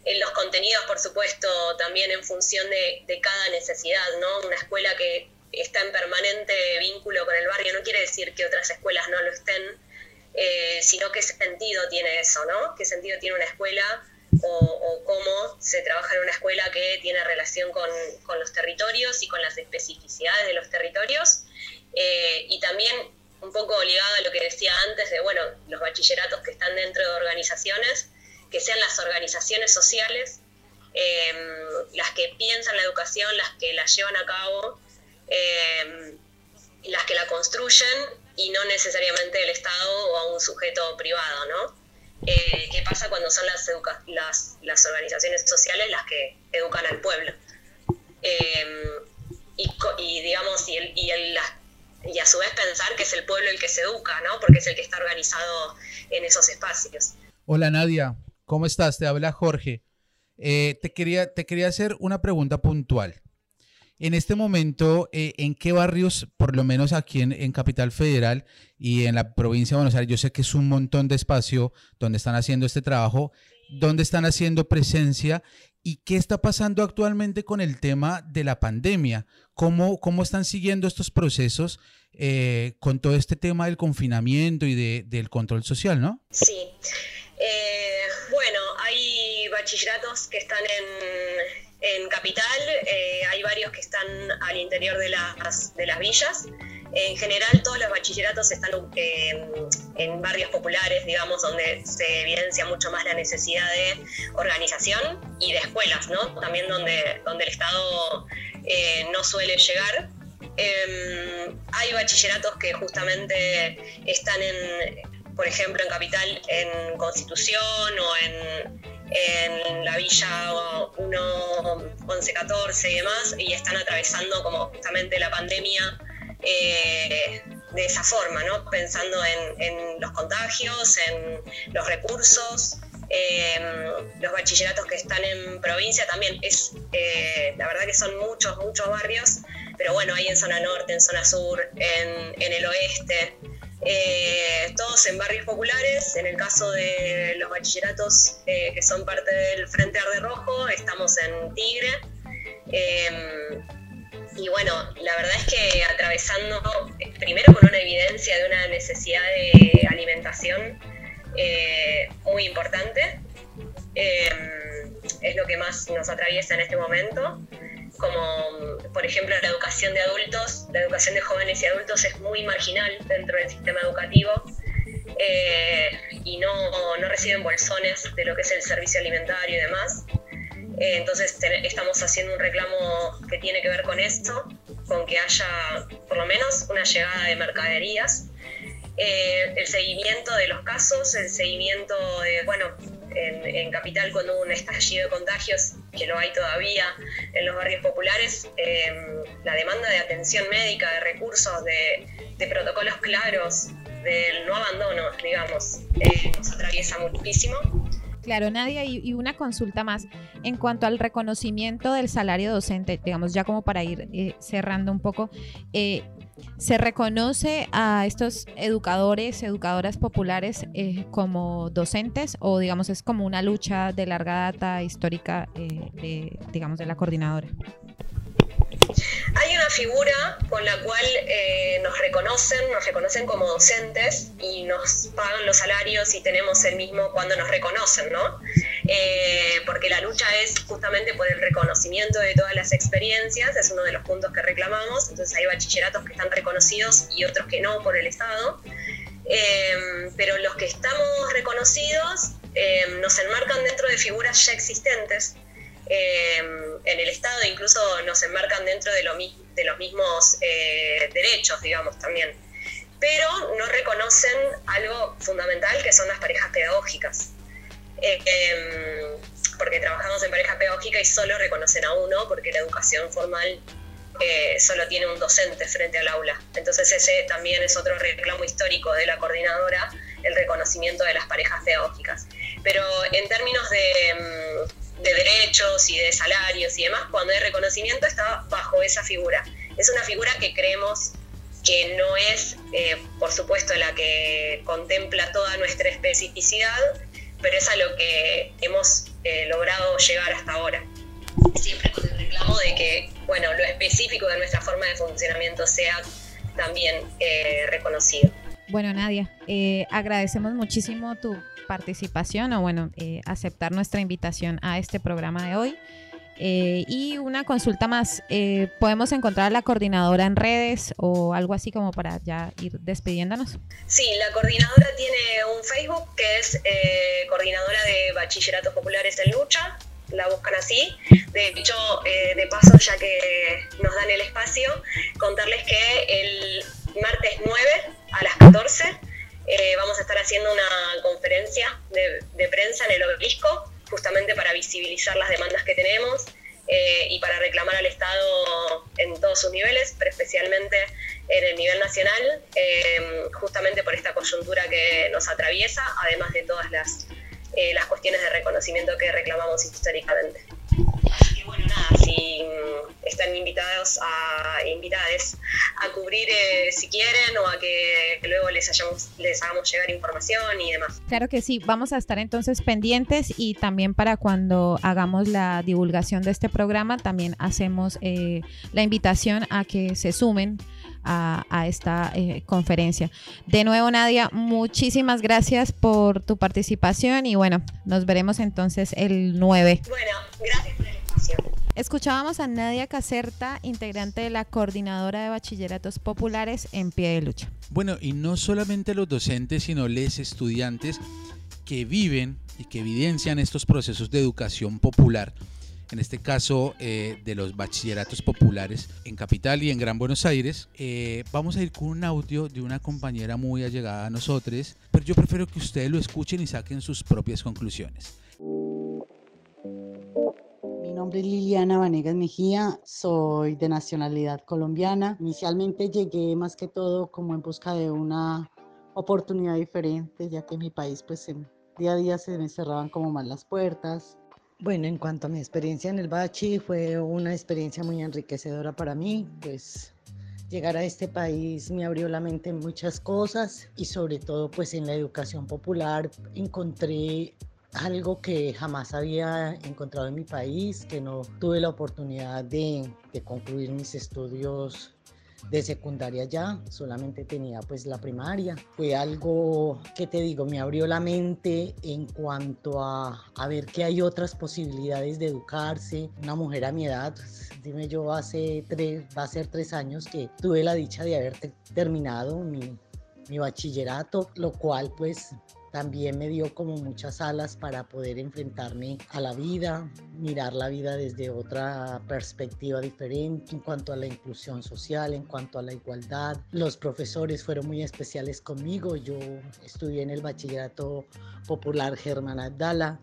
en los contenidos, por supuesto, también en función de, de cada necesidad, ¿no? Una escuela que está en permanente vínculo con el barrio. No quiere decir que otras escuelas no lo estén, eh, sino qué sentido tiene eso, ¿no? ¿Qué sentido tiene una escuela o, cómo se trabaja en una escuela que tiene relación con, los territorios y con las especificidades de los territorios? Eh, y también un poco ligado a lo que decía antes de, bueno, los bachilleratos que están dentro de organizaciones, que sean las organizaciones sociales eh, las que piensan la educación, las que la llevan a cabo eh, las que la construyen y no necesariamente el Estado o a un sujeto privado, ¿no? Eh, ¿Qué pasa cuando son las, las, las, organizaciones sociales las que educan al pueblo? Eh, y, digamos, y, el, y, el, y, a su vez pensar que es el pueblo el que se educa, ¿no? Porque es el que está organizado en esos espacios. Hola Nadia, ¿cómo estás? Te habla Jorge. te, quería, te quería hacer una pregunta puntual. En este momento, eh, ¿en qué barrios, por lo menos aquí en, Capital Federal y en la provincia de Buenos Aires, yo sé que es un montón de espacio donde están haciendo este trabajo, dónde están haciendo presencia y qué está pasando actualmente con el tema de la pandemia? ¿Cómo, cómo están siguiendo estos procesos eh, con todo este tema del confinamiento y de, del control social, no? Sí. Eh, bachilleratos que están en en Capital eh, hay varios que están al interior de las, de las villas. En general, todos los bachilleratos están eh, en barrios populares, digamos, donde se evidencia mucho más la necesidad de organización y de escuelas, ¿no? También donde, donde el Estado eh, no suele llegar. Em, hay bachilleratos que justamente están en, por ejemplo, en Capital, en Constitución o en en la villa 1, 11, 14 y demás, y están atravesando como justamente la pandemia eh, de esa forma, ¿no? pensando en, los contagios, en los recursos. Em, los bachilleratos que están en provincia también es, eh, la verdad que son muchos, muchos barrios, pero bueno, hay en zona norte, en zona sur, en, en el oeste, eh, todos en barrios populares. En el caso de los bachilleratos eh, que son parte del Frente Arde Rojo, estamos en Tigre. Em, y bueno, la verdad es que atravesando primero con una evidencia de una necesidad de alimentación eh, muy importante, em, es lo que más nos atraviesa en este momento, como por ejemplo la educación de adultos, la educación de jóvenes y adultos es muy marginal dentro del sistema educativo eh, y no, no reciben bolsones de lo que es el servicio alimentario y demás. Eh, entonces estamos haciendo un reclamo que tiene que ver con esto, con que haya por lo menos una llegada de mercaderías, eh, el seguimiento de los casos, el seguimiento de, bueno, en, Capital hubo un estallido de contagios, que lo hay todavía en los barrios populares, em, la demanda de atención médica, de recursos, de, protocolos claros, del no abandono, digamos, eh, nos atraviesa muchísimo. Claro, Nadia, y, una consulta más. En cuanto al reconocimiento del salario docente, digamos, ya como para ir eh, cerrando un poco, eh, ¿se reconoce a estos educadores, educadoras populares eh, como docentes o, digamos, es como una lucha de larga data histórica, de, digamos, de la coordinadora? Hay una figura con la cual eh, nos reconocen, nos reconocen como docentes y nos pagan los salarios y tenemos el mismo cuando nos reconocen, ¿no? Eh, porque la lucha es justamente por el reconocimiento de todas las experiencias, es uno de los puntos que reclamamos, entonces hay bachilleratos que están reconocidos y otros que no por el Estado, eh, pero los que estamos reconocidos nos enmarcan dentro de figuras ya existentes Em, en el Estado incluso nos enmarcan dentro de, de los mismos eh, derechos, digamos, también. Pero no reconocen algo fundamental que son las parejas pedagógicas. Eh, em, porque trabajamos en pareja pedagógica y solo reconocen a uno, porque la educación formal eh, solo tiene un docente frente al aula. Entonces ese también es otro reclamo histórico de la coordinadora, el reconocimiento de las parejas pedagógicas. Pero en términos de, em, de derechos y de salarios y demás, cuando hay reconocimiento está bajo esa figura. Es una figura que creemos que no es, eh, por supuesto, la que contempla toda nuestra especificidad, pero es a lo que hemos eh, logrado llegar hasta ahora. Siempre con el reclamo de que, bueno, lo específico de nuestra forma de funcionamiento sea también eh, reconocido. Bueno, Nadia, agradecemos muchísimo tu participación o bueno, eh, aceptar nuestra invitación a este programa de hoy. Eh, y una consulta más, eh, ¿podemos encontrar a la coordinadora en redes o algo así como para ya ir despidiéndonos? Sí, la coordinadora tiene un Facebook que es Coordinadora de Bachilleratos Populares en Lucha, la buscan así. De hecho, de paso, ya que nos dan el espacio, contarles que el martes 9 a las 14 eh, vamos a estar haciendo una conferencia de, prensa en el obelisco, justamente para visibilizar las demandas que tenemos eh, y para reclamar al Estado en todos sus niveles, pero especialmente en el nivel nacional, eh, justamente por esta coyuntura que nos atraviesa, además de todas las, las cuestiones de reconocimiento que reclamamos históricamente bueno, nada, si están invitados a invitadas a cubrir eh, si quieren o a que luego les, hayamos, les hagamos llegar información y demás. Claro que sí, vamos a estar entonces pendientes y también para cuando hagamos la divulgación de este programa, también hacemos eh, la invitación a que se sumen a, esta eh, conferencia. De nuevo, Nadia, muchísimas gracias por tu participación y bueno, nos veremos entonces el 9. Bueno, gracias por el Escuchábamos a Nadia Caserta, integrante de la Coordinadora de Bachilleratos Populares en Pie de Lucha. Bueno, y no solamente los docentes, sino les estudiantes que viven y que evidencian estos procesos de educación popular, en este caso eh, de los bachilleratos populares en Capital y en Gran Buenos Aires. Eh, vamos a ir con un audio de una compañera muy allegada a nosotros, pero yo prefiero que ustedes lo escuchen y saquen sus propias conclusiones. Mi nombre es Liliana Vanegas Mejía, soy de nacionalidad colombiana. Inicialmente llegué más que todo como en busca de una oportunidad diferente, ya que en mi país pues en día a día se me cerraban como más las puertas. Bueno, en cuanto a mi experiencia en el Bachi, fue una experiencia muy enriquecedora para mí, pues llegar a este país me abrió la mente en muchas cosas y sobre todo pues en la educación popular encontré algo que jamás había encontrado en mi país, que no tuve la oportunidad de, de concluir mis estudios de secundaria ya, solamente tenía pues la primaria. Fue algo que te digo, me abrió la mente en cuanto a, a ver que hay otras posibilidades de educarse. Una mujer a mi edad, dime yo hace tres, va a ser tres años que tuve la dicha de haber terminado mi, mi bachillerato, lo cual pues también me dio como muchas alas para poder enfrentarme a la vida, mirar la vida desde otra perspectiva diferente en cuanto a la inclusión social, en cuanto a la igualdad. Los profesores fueron muy especiales conmigo. Yo estudié en el Bachillerato Popular Germán Abdala.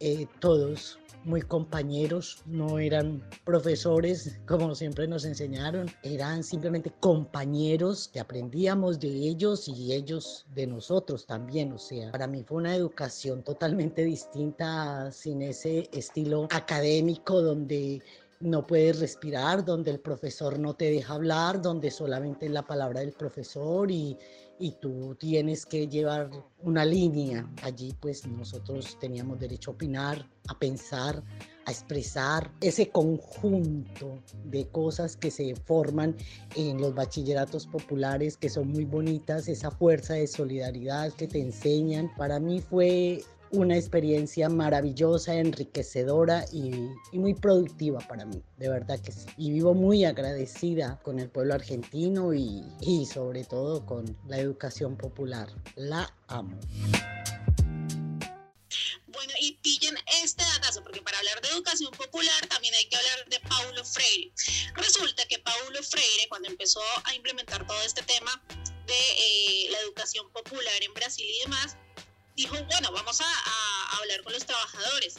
Eh, todos muy compañeros, no eran profesores como siempre nos enseñaron, eran simplemente compañeros que aprendíamos de ellos y ellos de nosotros también. O sea, para mí fue una educación totalmente distinta, sin ese estilo académico donde no puedes respirar, donde el profesor no te deja hablar, donde solamente es la palabra del profesor y, y tú tienes que llevar una línea. Allí pues nosotros teníamos derecho a opinar, a pensar, a expresar ese conjunto de cosas que se forman en los bachilleratos populares que son muy bonitas, esa fuerza de solidaridad que te enseñan. Para mí fue una experiencia maravillosa, enriquecedora y, muy productiva para mí, de verdad que sí. Y vivo muy agradecida con el pueblo argentino y, y sobre todo con la educación popular. La amo. Bueno, y pillen este datazo, porque para hablar de educación popular también hay que hablar de Paulo Freire. Resulta que Paulo Freire, cuando empezó a implementar todo este tema de eh, la educación popular en Brasil y demás, dijo, bueno, vamos a, a, hablar con los trabajadores.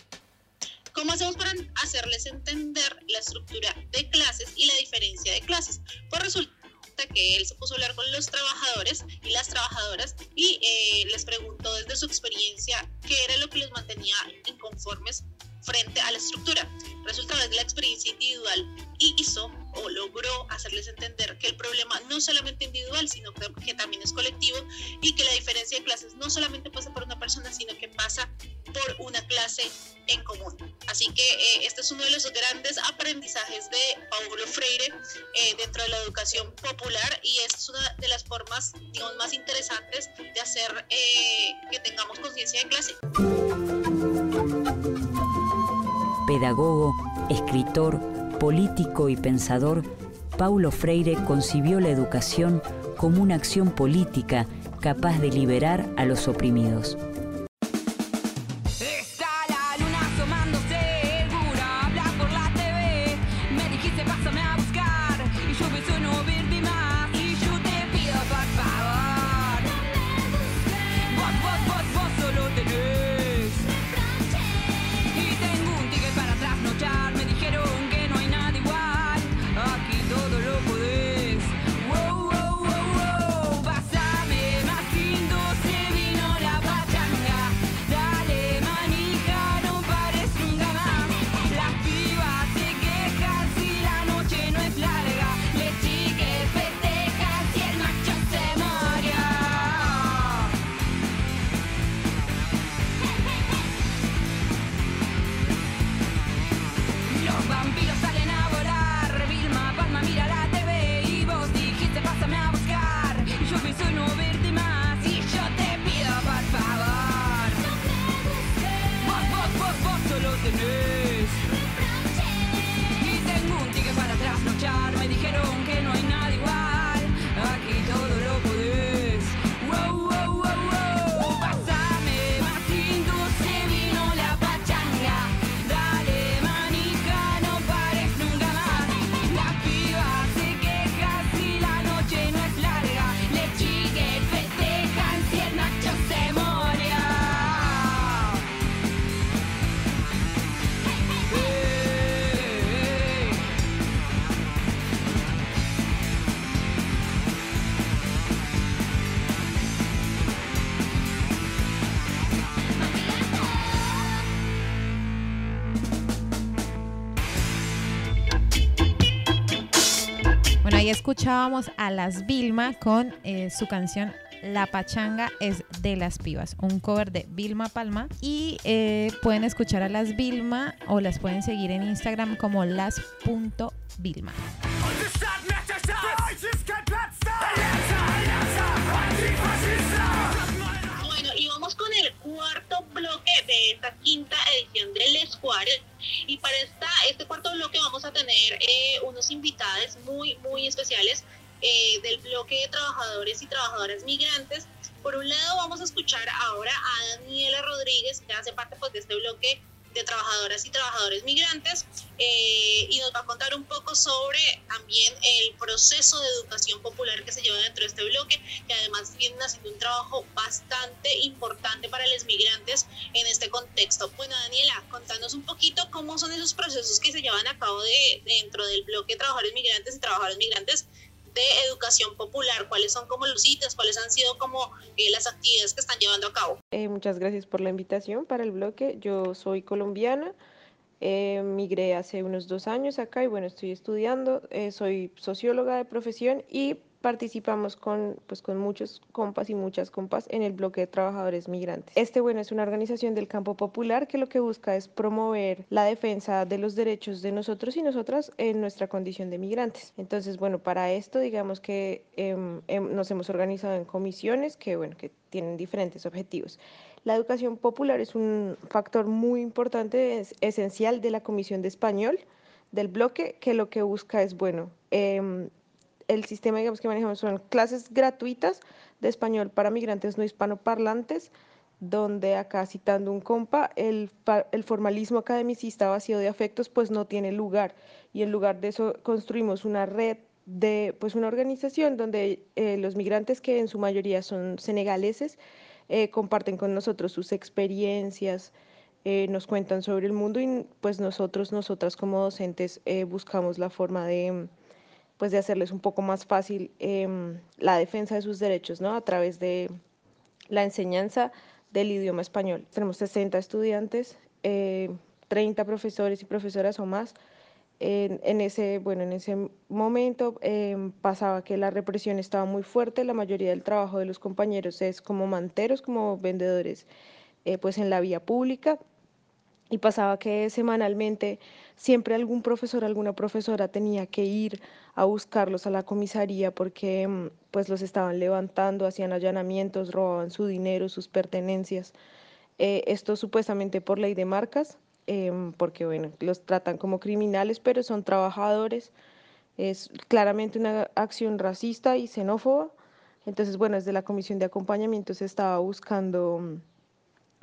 ¿Cómo hacemos para hacerles entender la estructura de clases y la diferencia de clases? Pues resulta que él se puso a hablar con los trabajadores y las trabajadoras y eh, les preguntó desde su experiencia qué era lo que los mantenía inconformes frente a la estructura. Resulta de la experiencia individual hizo o logró hacerles entender que el problema no es solamente individual, sino que, que, también es colectivo y que la diferencia de clases no solamente pasa por una persona, sino que pasa por una clase en común. Así que eh, este es uno de los grandes aprendizajes de Paulo Freire eh, dentro de la educación popular y es una de las formas digamos, más interesantes de hacer eh, que tengamos conciencia de clase. Pedagogo, escritor, político y pensador, Paulo Freire concibió la educación como una acción política capaz de liberar a los oprimidos. Escuchábamos a Las Vilma con eh, su canción La Pachanga es de las pibas, un cover de Vilma Palma. Y eh, pueden escuchar a las Vilma o las pueden seguir en Instagram como las.vilma. de esta quinta edición del Escuadre. Y para esta, este cuarto bloque vamos a tener eh, unos invitados muy, muy especiales eh, del bloque de trabajadores y trabajadoras migrantes. Por un lado vamos a escuchar ahora a Daniela Rodríguez, que hace parte pues, de este bloque de trabajadoras y trabajadores migrantes eh, y nos va a contar un poco sobre también el proceso de educación popular que se lleva dentro de este bloque, que además vienen haciendo un trabajo bastante importante para los migrantes en este contexto. Bueno, Daniela, contanos un poquito cómo son esos procesos que se llevan a cabo de, dentro del bloque de trabajadores migrantes y trabajadores migrantes de educación popular, cuáles son como los ítems, cuáles han sido como eh, las actividades que están llevando a cabo. Eh, muchas gracias por la invitación para el bloque. Yo soy colombiana, eh, migré hace unos dos años acá y bueno, estoy estudiando, eh, soy socióloga de profesión y participamos con, pues, con muchos compas y muchas compas en el bloque de trabajadores migrantes. Este, bueno, es una organización del campo popular que lo que busca es promover la defensa de los derechos de nosotros y nosotras en nuestra condición de migrantes. Entonces, bueno, para esto, digamos que em, em, nos hemos organizado en comisiones que, bueno, que tienen diferentes objetivos. La educación popular es un factor muy importante, es esencial de la Comisión de Español del bloque, que lo que busca es, bueno, eh, el sistema digamos, que manejamos son clases gratuitas de español para migrantes no hispanoparlantes, donde acá citando un compa, el, el, formalismo academicista vacío de afectos pues no tiene lugar. Y en lugar de eso construimos una red de pues una organización donde eh, los migrantes que en su mayoría son senegaleses eh, comparten con nosotros sus experiencias, eh, nos cuentan sobre el mundo y pues nosotros, nosotras como docentes buscamos la forma de pues de hacerles un poco más fácil em, la defensa de sus derechos, ¿no? A través de la enseñanza del idioma español. Tenemos 60 estudiantes, 30 profesores y profesoras o más. En, en, ese, bueno, en ese momento eh, pasaba que la represión estaba muy fuerte, la mayoría del trabajo de los compañeros es como manteros, como vendedores, eh, pues en la vía pública, y pasaba que semanalmente siempre algún profesor, alguna profesora tenía que ir a buscarlos a la comisaría porque mm, pues los estaban levantando, hacían allanamientos, robaban su dinero, sus pertenencias. Eh, esto supuestamente por ley de marcas, eh, porque bueno, los tratan como criminales, pero son trabajadores. Es claramente una acción racista y xenófoba. Entonces, bueno, desde la comisión de acompañamiento se estaba buscando mm,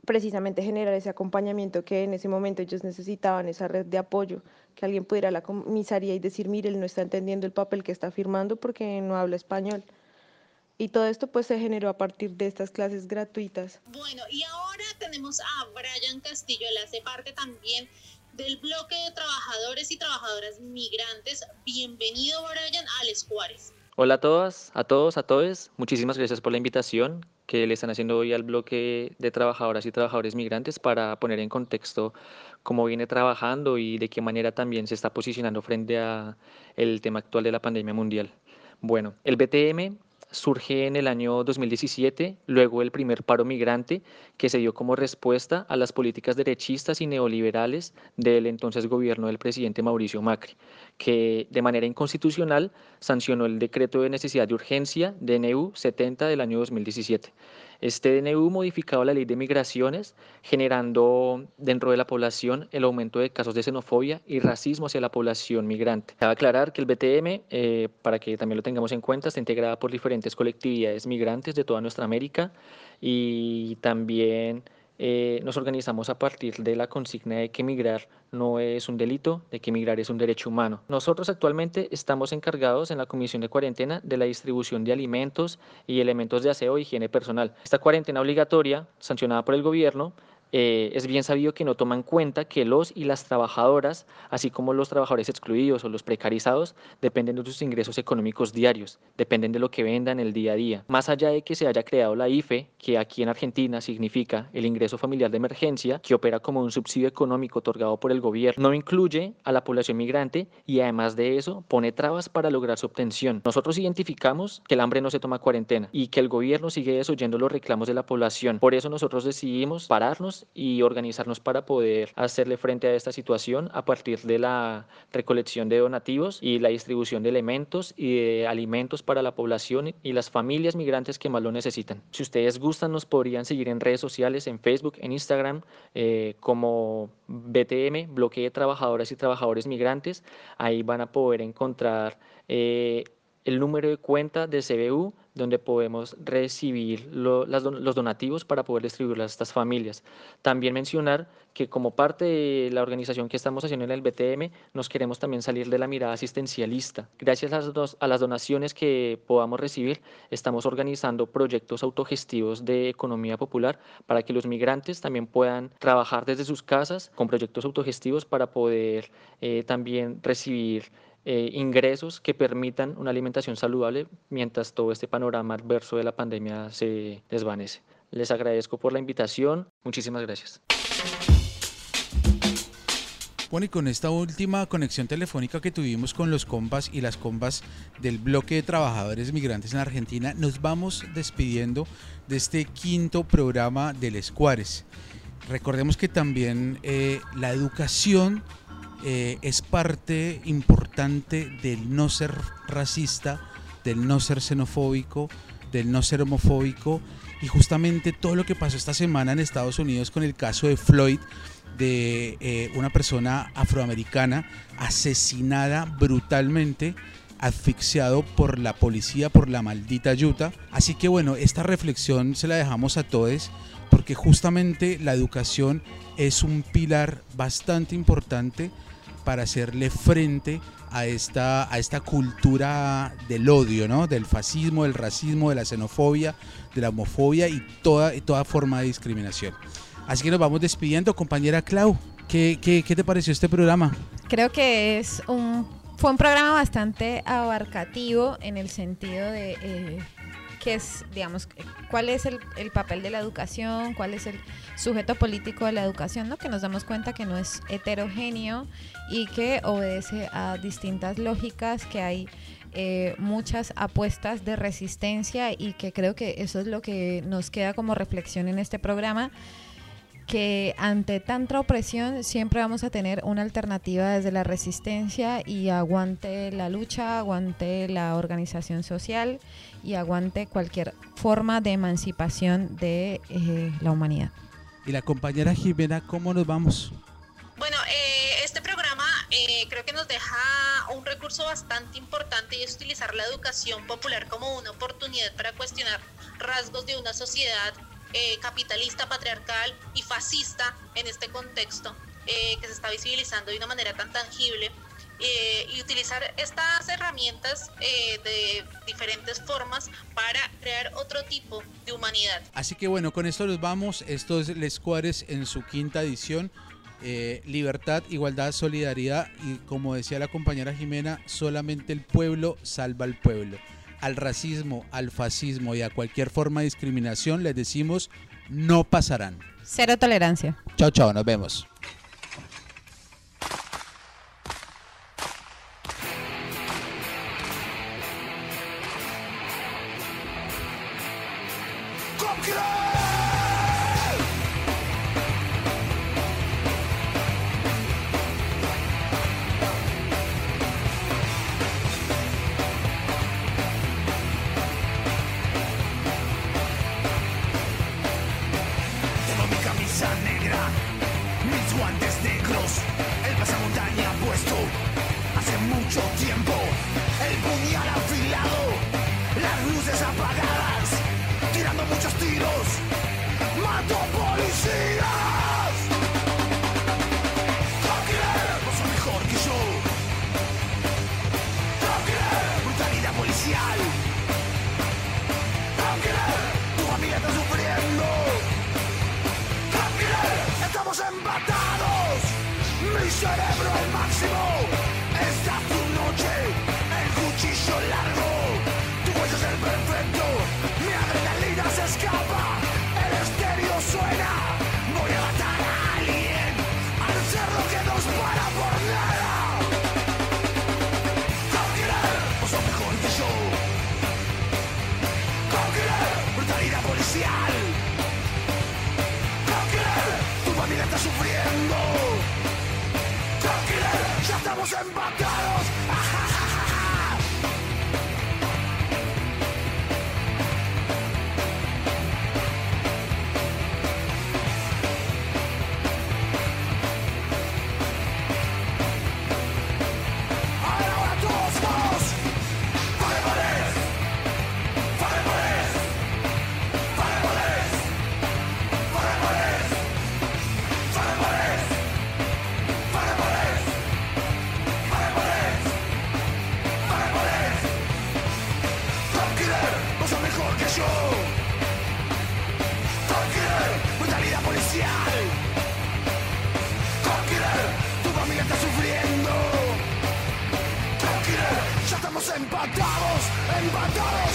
precisamente generar ese acompañamiento que en ese momento ellos necesitaban, esa red de apoyo, que alguien pudiera a la comisaría y decir, mire, él no está entendiendo el papel que está firmando porque no habla español. Y todo esto pues se generó a partir de estas clases gratuitas. Bueno, y ahora tenemos a Brian Castillo, él hace parte también del bloque de trabajadores y trabajadoras migrantes. Bienvenido Brian a Les Juárez. Hola a todas, a todos, a todos. Muchísimas gracias por la invitación que le están haciendo hoy al bloque de trabajadoras y trabajadores migrantes para poner en contexto cómo viene trabajando y de qué manera también se está posicionando frente a el tema actual de la pandemia mundial. Bueno, el BTM surge en el año 2017, luego el primer paro migrante que se dio como respuesta a las políticas derechistas y neoliberales del entonces gobierno del presidente Mauricio Macri, que de manera inconstitucional sancionó el decreto de necesidad de urgencia DNU 70 del año 2017. Este DNU modificaba la ley de migraciones, generando dentro de la población el aumento de casos de xenofobia y racismo hacia la población migrante. Cabe aclarar que el BTM, eh, para que también lo tengamos en cuenta, está integrada por diferentes colectividades migrantes de toda nuestra América y también eh, nos organizamos a partir de la consigna de que migrar no es un delito, de que migrar es un derecho humano. Nosotros actualmente estamos encargados en la Comisión de Cuarentena de la distribución de alimentos y elementos de aseo e higiene personal. Esta cuarentena obligatoria, sancionada por el gobierno, eh, es bien sabido que no toman cuenta que los y las trabajadoras, así como los trabajadores excluidos o los precarizados, dependen de sus ingresos económicos diarios, dependen de lo que vendan el día a día. Más allá de que se haya creado la IFE, que aquí en Argentina significa el ingreso familiar de emergencia, que opera como un subsidio económico otorgado por el gobierno, no incluye a la población migrante y además de eso pone trabas para lograr su obtención. Nosotros identificamos que el hambre no se toma cuarentena y que el gobierno sigue desoyendo los reclamos de la población. Por eso nosotros decidimos pararnos y organizarnos para poder hacerle frente a esta situación a partir de la recolección de donativos y la distribución de elementos y de alimentos para la población y las familias migrantes que más lo necesitan. Si ustedes gustan, nos podrían seguir en redes sociales, en Facebook, en Instagram, eh, como BTM, Bloque de Trabajadoras y Trabajadores Migrantes. Ahí van a poder encontrar eh, el número de cuenta de CBU donde podemos recibir los donativos para poder distribuirlas a estas familias. También mencionar que como parte de la organización que estamos haciendo en el BTM, nos queremos también salir de la mirada asistencialista. Gracias a, las donaciones que podamos recibir, estamos organizando proyectos autogestivos de economía popular para que los migrantes también puedan trabajar desde sus casas con proyectos autogestivos para poder eh, también recibir eh, ingresos que permitan una alimentación saludable mientras todo este panorama adverso de la pandemia se desvanece. Les agradezco por la invitación. Muchísimas gracias. Bueno, y con esta última conexión telefónica que tuvimos con los compas y las compas del bloque de trabajadores migrantes en Argentina, nos vamos despidiendo de este quinto programa del Escuares. Recordemos que también eh, la educación eh, es parte importante del no ser racista, del no ser xenofóbico, del no ser homofóbico y justamente todo lo que pasó esta semana en Estados Unidos con el caso de Floyd, de eh, una persona afroamericana asesinada brutalmente, asfixiado por la policía, por la maldita yuta. Así que bueno, esta reflexión se la dejamos a todos porque justamente la educación es un pilar bastante importante para hacerle frente a esta, a esta cultura del odio, ¿no? del fascismo, del racismo, de la xenofobia, de la homofobia y toda, toda forma de discriminación. Así que nos vamos despidiendo, compañera Clau. ¿Qué, qué, qué te pareció este programa? Creo que es un, fue un programa bastante abarcativo en el sentido de... Eh, qué es, digamos, cuál es el, el, papel de la educación, cuál es el sujeto político de la educación, ¿no? Que nos damos cuenta que no es heterogéneo y que obedece a distintas lógicas, que hay eh, muchas apuestas de resistencia y que creo que eso es lo que nos queda como reflexión en este programa que ante tanta opresión siempre vamos a tener una alternativa desde la resistencia y aguante la lucha, aguante la organización social y aguante cualquier forma de emancipación de eh, la humanidad. Y la compañera Jimena, ¿cómo nos vamos? Bueno, eh, este programa eh, creo que nos deja un recurso bastante importante y es utilizar la educación popular como una oportunidad para cuestionar rasgos de una sociedad eh, capitalista, patriarcal y fascista en este contexto eh, que se está visibilizando de una manera tan tangible eh, y utilizar estas herramientas de diferentes formas para crear otro tipo de humanidad. Así que bueno, con esto nos vamos. Esto es Les Cuares en su quinta edición. libertad, igualdad, solidaridad y como decía la compañera Jimena, solamente el pueblo salva al pueblo al racismo, al fascismo y a cualquier forma de discriminación les decimos no pasarán. Cero tolerancia. Chao, chao, nos vemos. Tu Máximo! Możemy social. Tu familia está sufriendo. Conquerer, ya estamos empatados, empatados.